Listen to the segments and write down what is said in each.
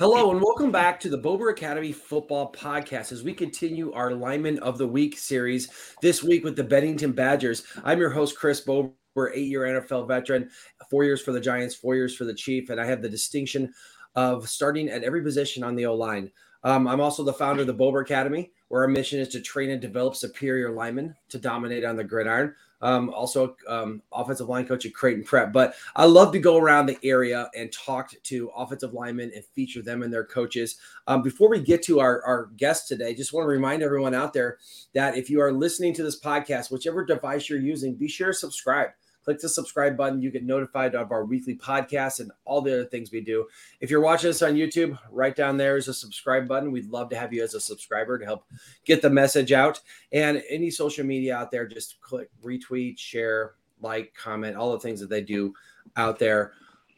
Hello and welcome back to the Bober Academy Football Podcast as we continue our Lineman of the Week series this week with the Bennington Badgers. I'm your host, Chris Bober, eight year NFL veteran, four years for the Giants, four years for the Chief, and I have the distinction of starting at every position on the O line. Um, I'm also the founder of the Bober Academy, where our mission is to train and develop superior linemen to dominate on the gridiron um, also um, offensive line coach at Creighton Prep. But I love to go around the area and talk to offensive linemen and feature them and their coaches. Um, before we get to our, our guest today, just want to remind everyone out there that if you are listening to this podcast, whichever device you're using, be sure to subscribe click the subscribe button. You get notified of our weekly podcast and all the other things we do. If you're watching us on YouTube, right down there is a subscribe button. We'd love to have you as a subscriber to help get the message out. And any social media out there, just click retweet, share, like, comment, all the things that they do out there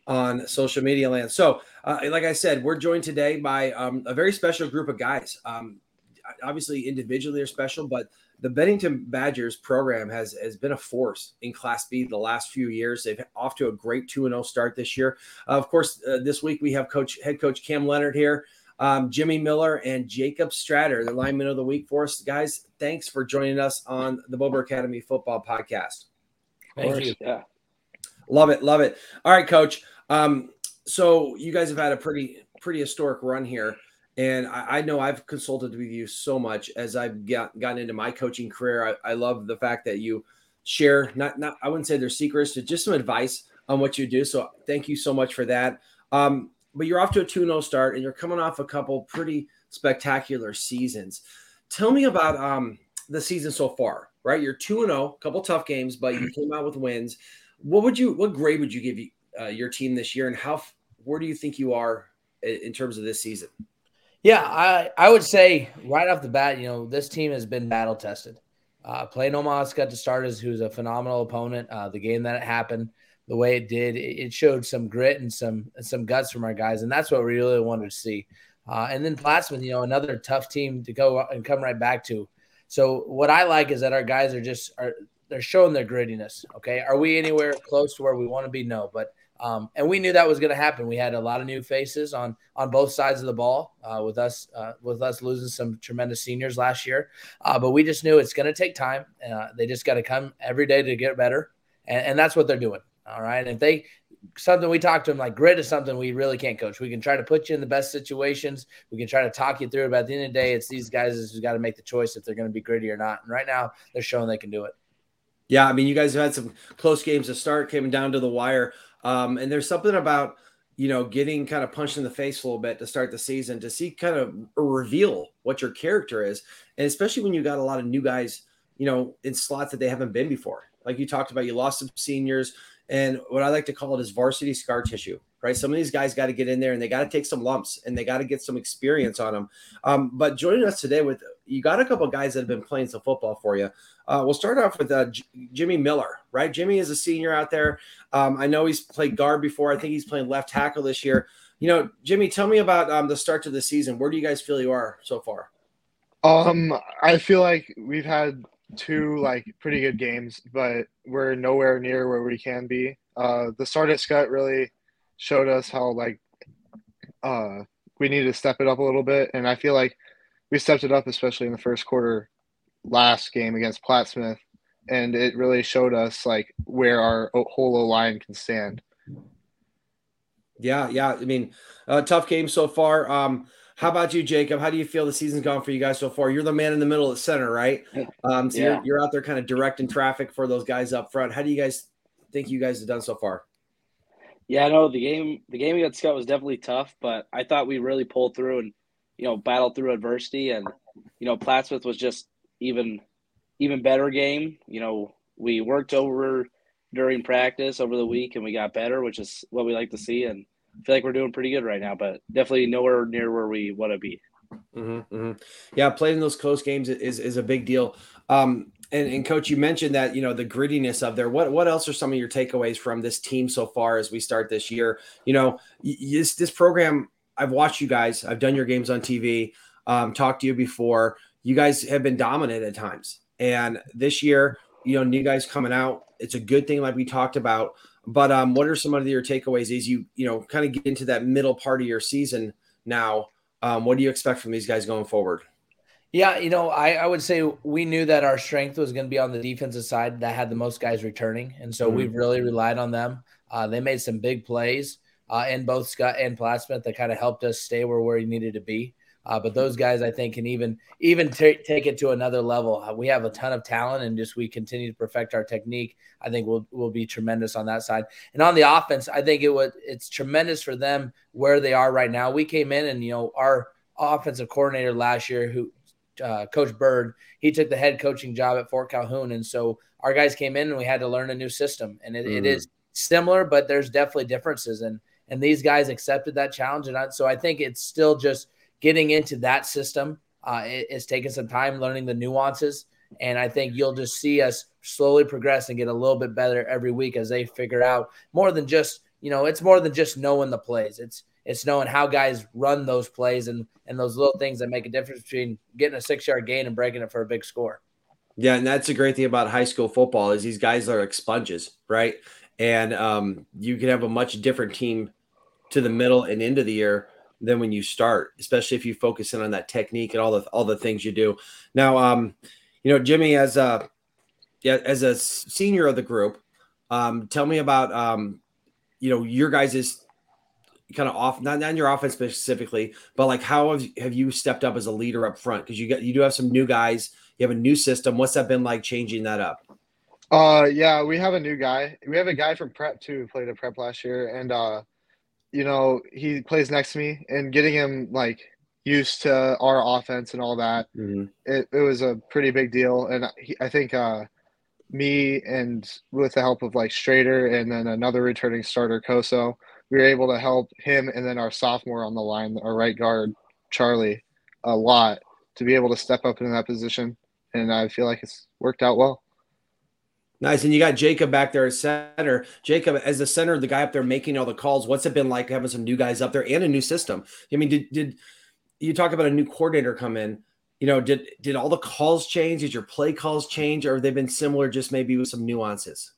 on social media land. So, uh, like I said, we're joined today by um, a very special group of guys. Um, obviously, individually are special, but the Bennington Badgers program has has been a force in Class B the last few years. They've off to a great two and zero oh start this year. Uh, of course, uh, this week we have Coach Head Coach Kam Lenhart here, um, Jimmy Miller, and Jacob Strader, the lineman of the week for us. Guys, thanks for joining us on the Bober Academy Football Podcast. Thank you. Yeah, love it, love it. All right, Coach. Um, so you guys have had a pretty pretty historic run here. And I, I, know I've consulted with you so much as I've got, gotten into my coaching career. I, I, love the fact that you share not not I wouldn't say they're secrets, but just some advice on what you do. So thank you so much for that. Um, but you're off to a 2-0 start and you're coming off a couple pretty spectacular seasons. Tell me about um, the season so far, right? You're 2 0, couple tough games, but you came out with wins. What would you what grade would you give you, uh, your team this year and how where do you think you are in terms of this season? Yeah, I, I would say right off the bat, you know, this team has been battle tested. Uh, playing Omaha Skutt to start as who's a phenomenal opponent. Uh, the game that it happened, the way it did, it, showed some grit and some some guts from our guys, and that's what we really wanted to see. Uh, and then Plattsmouth, you know, another tough team to go and come right back to. So what I like is that our guys are just are they're showing their grittiness. Okay, are we anywhere close to where we want to be? No, but um, and we knew that was going to happen. We had a lot of new faces on on both sides of the ball uh, with us uh, with us losing some tremendous seniors last year. Uh, but we just knew it's going to take time. Uh, they just got to come every day to get better, and, and, that's what they're doing. All right, and if they something we talk to them like grit is something we really can't coach. We can try to put you in the best situations. We can try to talk you through it. But at the end of the day, it's these guys who's got to make the choice if they're going to be gritty or not. And right now, they're showing they can do it. Yeah, I mean, you guys have had some close games to start, came down to the wire. Um, and there's something about you know getting kind of punched in the face a little bit to start the season to see kind of reveal what your character is, and especially when you got a lot of new guys, you know, in slots that they haven't been before. Like you talked about, you lost some seniors, and what I like to call it is varsity scar tissue right? Some of these guys got to get in there and they got to take some lumps and they got to get some experience on them. Um, but joining us today with you got a couple guys that have been playing some football for you. Uh, we'll start off with uh, J- Jimmy Miller, right? Jimmy is a senior out there. Um, I know he's played guard before. I think he's playing left tackle this year. You know, Jimmy, tell me about um, the start to the season. Where do you guys feel you are so far? Um, I feel like we've had two like pretty good games, but we're nowhere near where we can be. Uh, the start at Skutt really showed us how like uh, we need to step it up a little bit, and I feel like we stepped it up, especially in the first quarter last game against Plattsmouth, and it really showed us like where our whole O line can stand. Yeah, yeah. I mean, uh, tough game so far. Um, how about you, Jacob? How do you feel the season's gone for you guys so far? You're the man in the middle at center, right? Um, so yeah. you're, you're out there kind of directing traffic for those guys up front. How do you guys think you guys have done so far? Yeah, no, the game the game against Skutt was definitely tough, but I thought we really pulled through and you know battled through adversity, and you know Plattsmouth was just even even better game. You know we worked over during practice over the week and we got better, which is what we like to see, and I feel like we're doing pretty good right now, but definitely nowhere near where we want to be. Mm-hmm, mm-hmm. Yeah, playing those close games is is a big deal. Um, and, and coach, you mentioned that you know the grittiness of there. What what else are some of your takeaways from this team so far as we start this year? You know, this this program. I've watched you guys. I've done your games on TV. Um, talked to you before. You guys have been dominant at times, and this year, you know, new guys coming out. It's a good thing, like we talked about. But um, what are some of your takeaways as you you know kind of get into that middle part of your season? now. Um, what do you expect from these guys going forward? Yeah, you know, I, I would say we knew that our strength was going to be on the defensive side that had the most guys returning. And so mm-hmm. we've really relied on them. Uh, they made some big plays uh, in both Skutt and Plattsmouth that kind of helped us stay where, where we needed to be. Uh, but those guys, I think, can even even t- take it to another level. Uh, we have a ton of talent, and just we continue to perfect our technique. I think we'll will be tremendous on that side. And on the offense, I think it was it's tremendous for them where they are right now. We came in, and you know our offensive coordinator last year, who uh, Coach Bird, he took the head coaching job at Fort Calhoun, and so our guys came in, and we had to learn a new system. And it, mm. it is similar, but there's definitely differences. And and these guys accepted that challenge, and I, so I think it's still just getting into that system uh, it, it's taken some time learning the nuances. And I think you'll just see us slowly progress and get a little bit better every week as they figure out more than just, you know, it's more than just knowing the plays. It's it's knowing how guys run those plays and and those little things that make a difference between getting a six yard gain and breaking it for a big score. Yeah, and that's a great thing about high school football is these guys are like sponges, right? And um, you can have a much different team to the middle and end of the year than when you start, especially if you focus in on that technique and all the all the things you do. Now, um, you know, Jimmy, as a yeah, as a senior of the group, um, tell me about um, you know, your guys' kind of off not, not your offense specifically, but like how have, have you stepped up as a leader up front? Because you got you do have some new guys, you have a new system. What's that been like changing that up? Uh yeah, we have a new guy. We have a guy from prep too who played at prep last year and uh you know, he plays next to me and getting him like used to our offense and all that, mm-hmm. it, it was a pretty big deal. And he, I think uh, me and with the help of like Strader and then another returning starter, Koso, we were able to help him and then our sophomore on the line, our right guard, Charlie, a lot to be able to step up in that position. And I feel like it's worked out well. Nice. And you got Jacob back there as center. Jacob, as the center, the guy up there making all the calls, what's it been like having some new guys up there and a new system? I mean, did, did you talk about a new coordinator come in? You know, did did all the calls change? Did your play calls change, or have they been similar, just maybe with some nuances?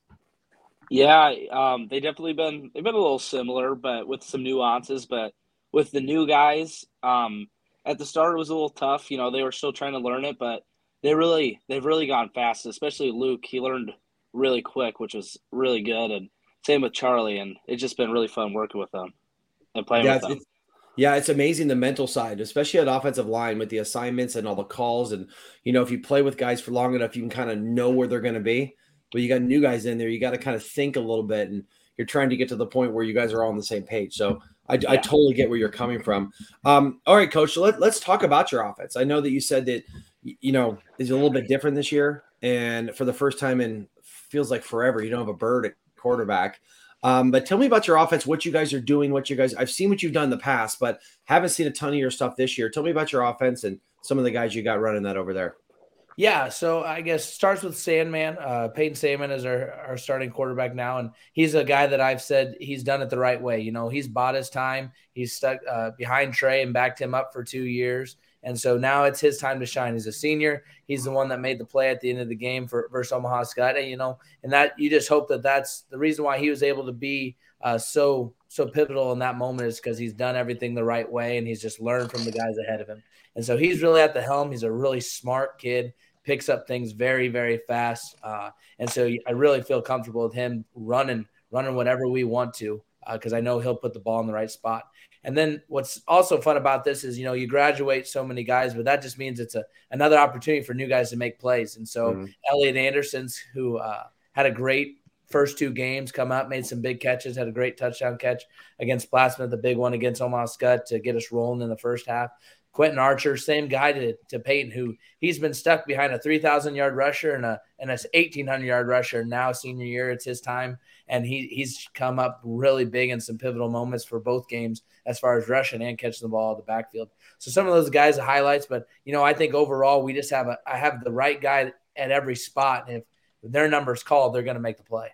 Yeah, um, they definitely been they've been a little similar, but with some nuances. But with the new guys, um, at the start it was a little tough. You know, they were still trying to learn it, but they really they've really gone fast. Especially Luke, he learned really quick, which was really good. And same with Charlie, and it's just been really fun working with them and playing yeah, with them. It's, yeah, it's amazing the mental side, especially at offensive line with the assignments and all the calls. And you know, if you play with guys for long enough, you can kind of know where they're going to be. But you got new guys in there, you got to kind of think a little bit, and you're trying to get to the point where you guys are all on the same page. So I, yeah. I totally get where you're coming from. Um, all right, coach. So let, let's talk about your offense. I know that you said that you know is a little bit different this year, and for the first time in feels like forever. You don't have a bird at quarterback. Um, but tell me about your offense, what you guys are doing, what you guys I've seen what you've done in the past, but haven't seen a ton of your stuff this year. Tell me about your offense and some of the guys you got running that over there. Yeah, so I guess starts with Sandman. Uh, Peyton Sandman is our, our starting quarterback now, and he's a guy that I've said he's done it the right way. You know, he's bought his time. He's stuck uh, behind Trey and backed him up for two years. And so now it's his time to shine. He's a senior. He's the one that made the play at the end of the game for versus Omaha Skutt. And, you know, and that you just hope that that's the reason why he was able to be uh, so so pivotal in that moment is because he's done everything the right way and he's just learned from the guys ahead of him. And so he's really at the helm. He's a really smart kid, picks up things very very fast. Uh, and so I really feel comfortable with him running running whatever we want to because uh, I know he'll put the ball in the right spot. And then what's also fun about this is, you know, you graduate so many guys, but that just means it's a another opportunity for new guys to make plays. And so mm-hmm. Elliot Anderson's, who uh, had a great first two games, come out, made some big catches, had a great touchdown catch against Plattsmouth, the big one against Omaha Skutt to get us rolling in the first half. Quentin Archer, same guy to, to Peyton, who he's been stuck behind a 3,000 yard rusher and a and a 1,800 yard rusher. Now, senior year, it's his time, and he he's come up really big in some pivotal moments for both games as far as rushing and catching the ball at the backfield. So some of those guys are highlights, but you know I think overall we just have a I have the right guy at every spot, and if their number's called, they're going to make the play.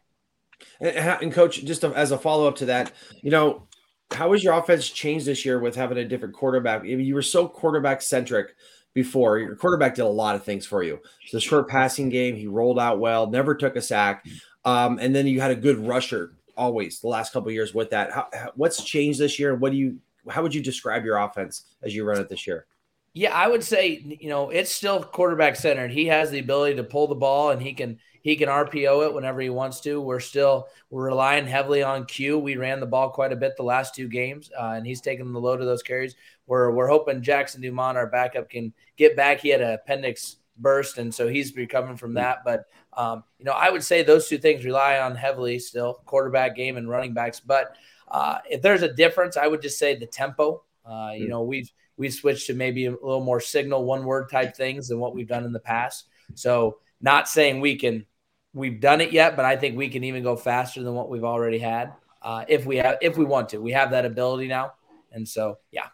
And, and coach, just as a follow up to that, you know how has your offense changed this year with having a different quarterback? I mean, you were so quarterback centric before. Your quarterback did a lot of things for you. So the short passing game, he rolled out well, never took a sack, um, and then you had a good rusher always the last couple years with that. How, what's changed this year, what do you how would you describe your offense as you run it this year? Yeah, I would say you know it's still quarterback centered. He has the ability to pull the ball and he can he can RPO it whenever he wants to. We're still we're relying heavily on Q. We ran the ball quite a bit the last two games, uh, and he's taking the load of those carries. We're we're hoping Jackson Dumont, our backup, can get back. He had an appendix burst, and so he's recovering from that. But um, you know, I would say those two things rely on heavily still quarterback game and running backs. But uh, if there's a difference, I would just say the tempo. Uh, you mm. know, we've we switched to maybe a little more signal one word type things than what we've done in the past. So not saying we can we've done it yet, but I think we can even go faster than what we've already had uh, if we have if we want to. We have that ability now, and so yeah.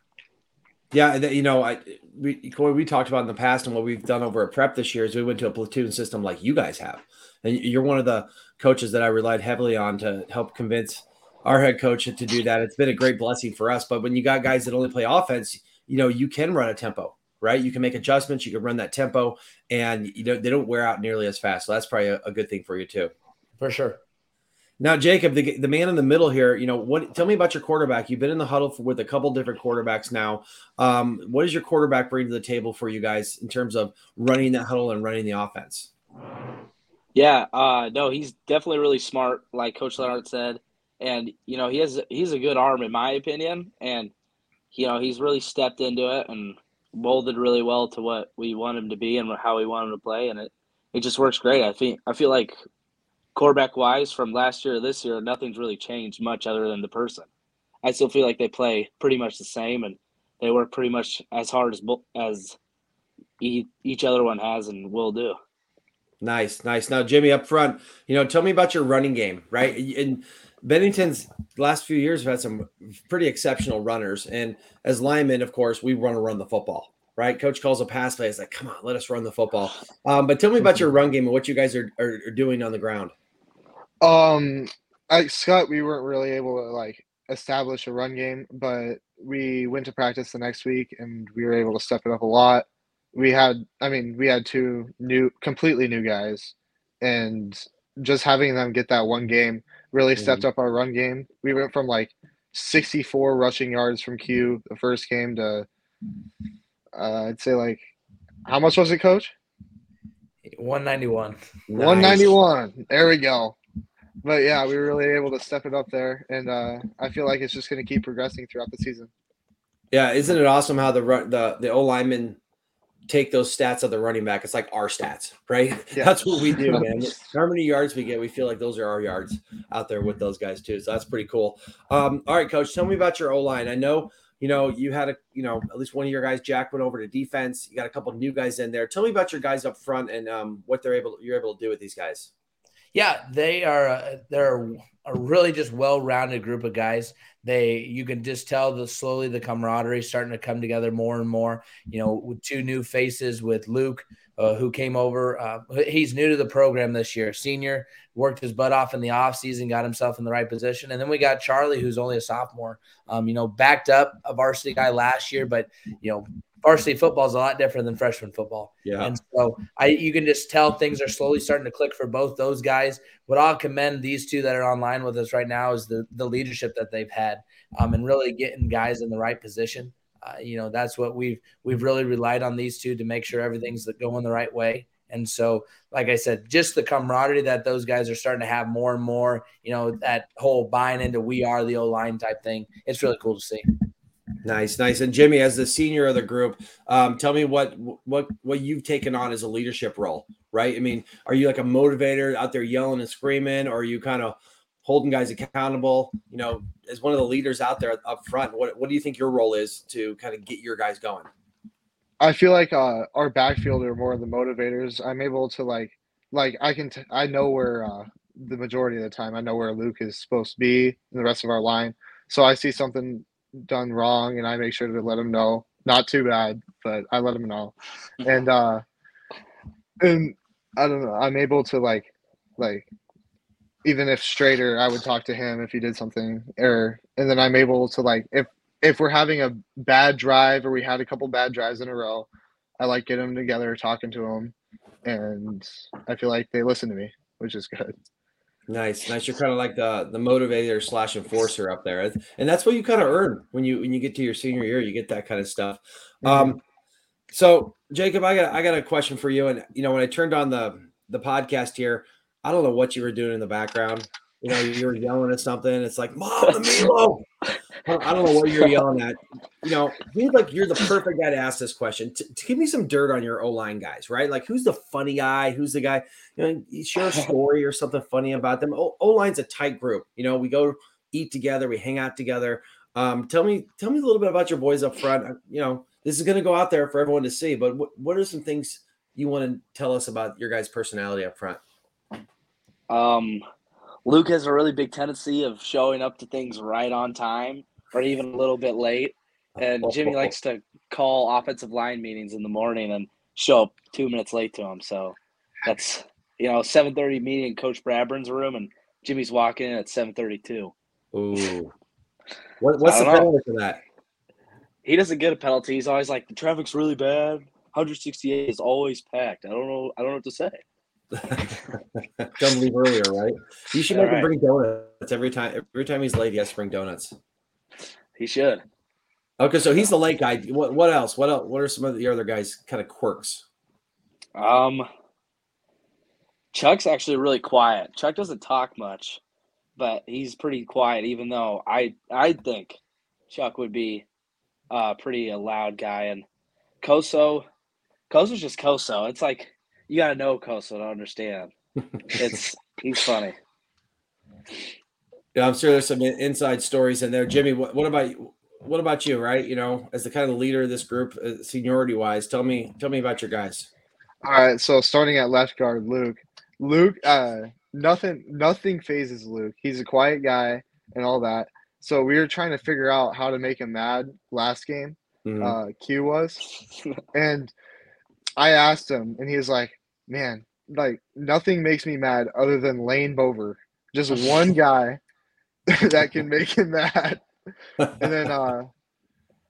Yeah, you know, I we we talked about in the past and what we've done over at prep this year is we went to a platoon system like you guys have, and you're one of the coaches that I relied heavily on to help convince our head coach to do that. It's been a great blessing for us. But when you got guys that only play offense, you know, you can run a tempo, right? You can make adjustments, you can run that tempo, and you know they don't wear out nearly as fast. So that's probably a, a good thing for you too. For sure. Now, Jacob, the, the man in the middle here, you know, what? Tell me about your quarterback. You've been in the huddle for, with a couple different quarterbacks now. Um, what does your quarterback bring to the table for you guys in terms of running that huddle and running the offense? Yeah, uh, no, he's definitely really smart, like Coach Lenhart said, and you know he has he's a good arm in my opinion, and you know, he's really stepped into it and molded really well to what we want him to be and how we want him to play, and it it just works great. I think I feel like quarterback wise from last year to this year, nothing's really changed much other than the person. I still feel like they play pretty much the same and they work pretty much as hard as as each other one has and will do. Nice, nice. Now, Jimmy, up front, you know, tell me about your running game, right? And Bennington's last few years have had some pretty exceptional runners. And as linemen, of course, we want to run the football, right? Coach calls a pass play. It's like, come on, let us run the football. Um, but tell me about your run game and what you guys are, are, are doing on the ground. Um, I, Skutt, we weren't really able to like establish a run game, but we went to practice the next week and we were able to step it up a lot. We had, I mean, we had two new, completely new guys, and just having them get that one game really mm-hmm. stepped up our run game. We went from like 64 rushing yards from Q the first game to uh, I'd say like how much was it, coach? 191. Nice. 191. There we go. But yeah, we were really able to step it up there, and uh, I feel like it's just going to keep progressing throughout the season. Yeah, isn't it awesome how the the the O lineman take those stats of the running back. It's like our stats, right? Yeah. That's what we do, man. How many yards we get, we feel like those are our yards out there with those guys too. So that's pretty cool. Um, all right, coach, tell me about your O line. I know you know you had a you know at least one of your guys, Jack, went over to defense. You got a couple new guys in there. Tell me about your guys up front and um, what they're able you're able to do with these guys. Yeah, they are. Uh, they're a really just well-rounded group of guys. They you can just tell the slowly the camaraderie starting to come together more and more. You know, with two new faces with Luke, uh, who came over. Uh, he's new to the program this year, senior, worked his butt off in the offseason, got himself in the right position. And then we got Charlie, who's only a sophomore, um, you know, backed up a varsity guy last year, but, you know, varsity football is a lot different than freshman football. Yeah. And so I you can just tell things are slowly starting to click for both those guys. What I'll commend these two that are online with us right now is the the leadership that they've had um, and really getting guys in the right position. Uh, you know, that's what we've we've really relied on these two to make sure everything's going the right way. And so, like I said, just the camaraderie that those guys are starting to have more and more, you know, that whole buying into we are the O line type thing. It's really cool to see. Nice, nice. And Jimmy, as the senior of the group, um, tell me what what what you've taken on as a leadership role, right? I mean, are you like a motivator out there yelling and screaming, or are you kind of holding guys accountable? You know, as one of the leaders out there up front, what what do you think your role is to kind of get your guys going? I feel like uh, our backfield are more of the motivators. I'm able to like like I can t- I know where uh, the majority of the time I know where Luke is supposed to be and the rest of our line. So I see something done wrong and I make sure to let him know. Not too bad, but I let him know. and uh and I don't know, I'm able to like like even if Strader, I would talk to him if he did something or and then I'm able to like if if we're having a bad drive or we had a couple bad drives in a row, I like get them together, talking to them, and I feel like they listen to me, which is good. Nice, nice. You're kind of like the the motivator slash enforcer up there, and that's what you kind of earn when you when you get to your senior year. You get that kind of stuff. Mm-hmm. Um, so Jacob, I got I got a question for you. And you know, when I turned on the the podcast here, I don't know what you were doing in the background. You know, you were yelling at something. It's like, Mom, the Milo. I don't know what you're yelling at. You know, dude, like you're the perfect guy to ask this question. To give me some dirt on your O line guys, right? Like, who's the funny guy? Who's the guy? You know, you share a story or something funny about them. O line's a tight group. You know, we go eat together, we hang out together. Um, tell me, tell me a little bit about your boys up front. You know, this is going to go out there for everyone to see. But what, what are some things you want to tell us about your guys' personality up front? Um, Luke has a really big tendency of showing up to things right on time or even a little bit late. And Jimmy likes to call offensive line meetings in the morning and show up two minutes late to them. So that's you know, seven thirty meeting in Coach Bradburn's room and Jimmy's walking in at seven thirty two. Ooh. What, what's the penalty for that? He doesn't get a penalty. He's always like, the traffic's really bad. 168 is always packed. I don't know. I don't know what to say. Come leave earlier, right? You should make right. him bring donuts every time. Every time he's late, he has to bring donuts. He should. Okay, so he's the late guy. What what else? What else? What are some of the other guys' kind of quirks? Um, Chuck's actually really quiet. Chuck doesn't talk much, but he's pretty quiet. Even though I I think Chuck would be uh pretty a loud guy. And Koso, Koso's just Koso. It's like you got to know Koso to understand. it's he's funny. Yeah, I'm sure there's some inside stories in there. Jimmy, what, what about what about you? Right, you know, as the kind of leader of this group, uh, seniority wise, tell me tell me about your guys. All right, so starting at left guard, Luke. Luke, uh, nothing nothing phases Luke. He's a quiet guy and all that. So we were trying to figure out how to make him mad last game. Mm-hmm. Uh, Q was, and I asked him, and he was like, "Man, like nothing makes me mad other than Lane Bover. Just one guy that can make him mad. and then uh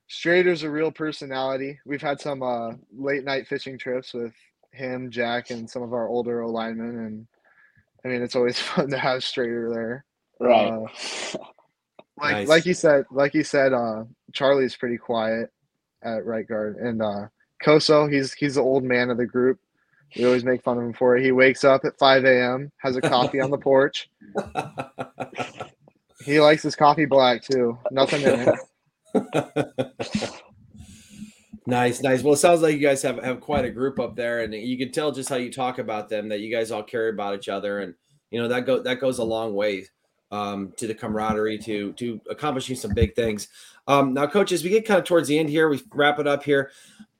Strader's a real personality. We've had some uh late night fishing trips with him, Jack, and some of our older linemen, and I mean it's always fun to have Strader there. Right. Uh, like nice. like you said, like you said, uh Charlie's pretty quiet at right guard. And uh Koso, he's he's the old man of the group. We always make fun of him for it. He wakes up at 5 a.m., has a coffee on the porch. He likes his coffee black too. Nothing in it. nice, nice. Well, it sounds like you guys have, have quite a group up there, and you can tell just how you talk about them that you guys all care about each other, and you know that go that goes a long way um, to the camaraderie to to accomplishing some big things. Um, now, coaches, we get kind of towards the end here. We wrap it up here.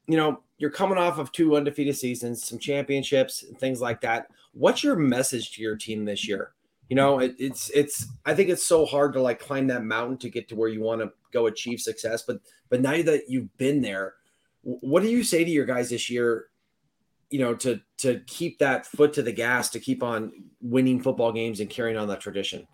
You know, you're coming off of two undefeated seasons, some championships, and things like that. What's your message to your team this year? You know it, it's it's i think it's so hard to like climb that mountain to get to where you want to go achieve success but but now that you've been there what do you say to your guys this year you know to to keep that foot to the gas to keep on winning football games and carrying on that tradition?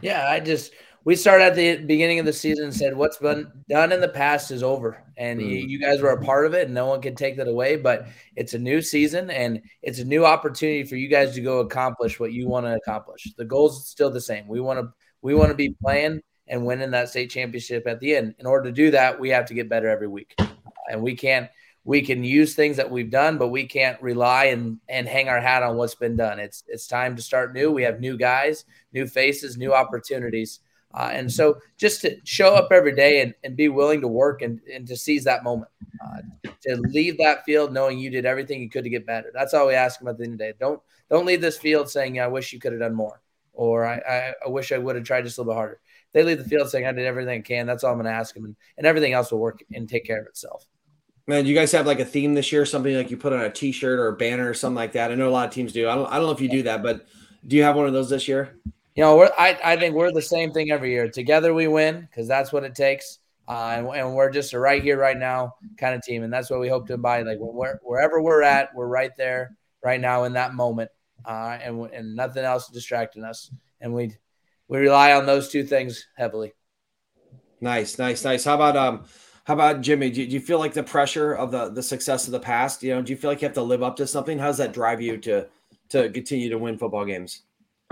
Yeah i just we started at the beginning of the season and said what's been done in the past is over. And mm. you, you, guys were a part of it and no one can take that away but it's a new season and it's a new opportunity for you guys to go accomplish what you want to accomplish. The goal's still the same. We want to we want to be playing and winning that state championship at the end. In order to do that we have to get better every week. And we can't we can use things that we've done but we can't rely and and hang our hat on what's been done. It's it's time to start new. We have new guys new faces new opportunities uh, and so just to show up every day and, and be willing to work and, and to seize that moment, uh, to leave that field knowing you did everything you could to get better. That's all we ask them at the end of the day. Don't don't leave this field saying, I wish you could have done more, or I, I, I wish I would have tried just a little bit harder. They leave the field saying, I did everything I can. That's all I'm going to ask them. And, and everything else will work and take care of itself. Man, you guys have like a theme this year, something like you put on a t-shirt or a banner or something like that. I know a lot of teams do. I don't, I don't know if you do that, but do you have one of those this year? You know, I, I think we're the same thing every year. Together we win because that's what it takes. Uh, and, and, we're just a right here, right now kind of team. And that's what we hope to embody. Like wherever we're at, we're right there right now in that moment. Uh, and, and nothing else distracting us. And we, we rely on those two things heavily. Nice, nice, nice. How about, um, how about Jimmy? Do, do you feel like the pressure of the, the success of the past, you know, do you feel like you have to live up to something? How does that drive you to, to continue to win football games?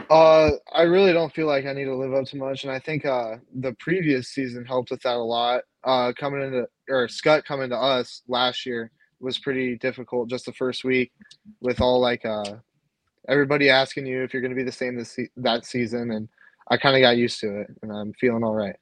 Uh, I really don't feel like I need to live up to much, and I think uh, the previous season helped with that a lot. Uh, coming into or Skutt coming to us last year was pretty difficult just the first week with all like uh, everybody asking you if you're going to be the same this se- that season, and I kind of got used to it, and I'm feeling all right.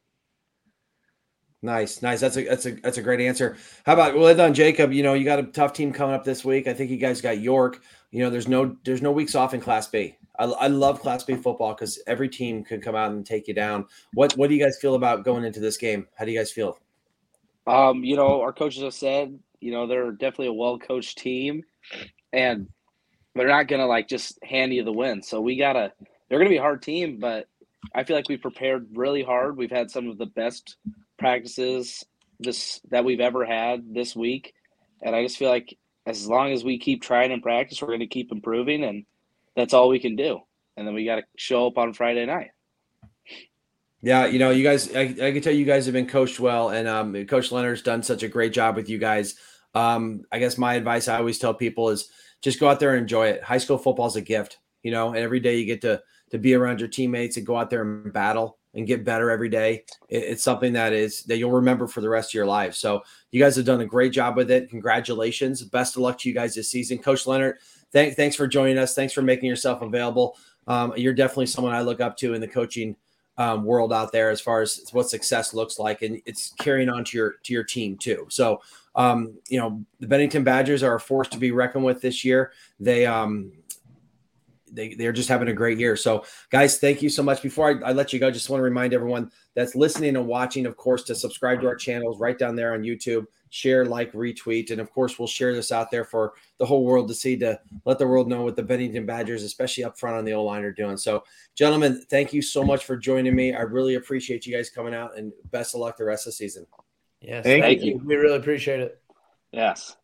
Nice, nice. That's a that's a that's a great answer. How about well done, Jacob? You know, you got a tough team coming up this week. I think you guys got York. You know, there's no there's no weeks off in Class B. I, I love Class B football because every team can come out and take you down. What what do you guys feel about going into this game? How do you guys feel? Um, you know, our coaches have said, you know, they're definitely a well coached team, and they're not gonna like just hand you the win. So we gotta. They're gonna be a hard team, but I feel like we prepared really hard. We've had some of the best practices this that we've ever had this week, and I just feel like as long as we keep trying and practice, we're going to keep improving, and that's all we can do. And then we got to show up on Friday night. Yeah, you know, you guys, I, I, can tell you guys have been coached well, and um, Coach Lenhart's done such a great job with you guys. Um, I guess my advice I always tell people is just go out there and enjoy it. High school football is a gift, you know, and every day you get to to be around your teammates and go out there and battle and get better every day. It, it's something that is that you'll remember for the rest of your life. So you guys have done a great job with it. Congratulations. Best of luck to you guys this season. Coach Lenhart, thank, thanks for joining us. Thanks for making yourself available. Um, you're definitely someone I look up to in the coaching um, world out there as far as what success looks like, and it's carrying on to your to your team too. So, um, you know, the Bennington Badgers are a force to be reckoned with this year. They um, they, they're just having a great year. So, guys, thank you so much. Before I, I, let you go, just want to remind everyone that's listening and watching, of course, to subscribe to our channels right down there on YouTube, share, like, retweet. And of course, we'll share this out there for the whole world to see to let the world know what the Bennington Badgers, especially up front on the O line, are doing. So, gentlemen, thank you so much for joining me. I really appreciate you guys coming out and best of luck the rest of the season. Yes, thank, thank you. you. We really appreciate it. Yes.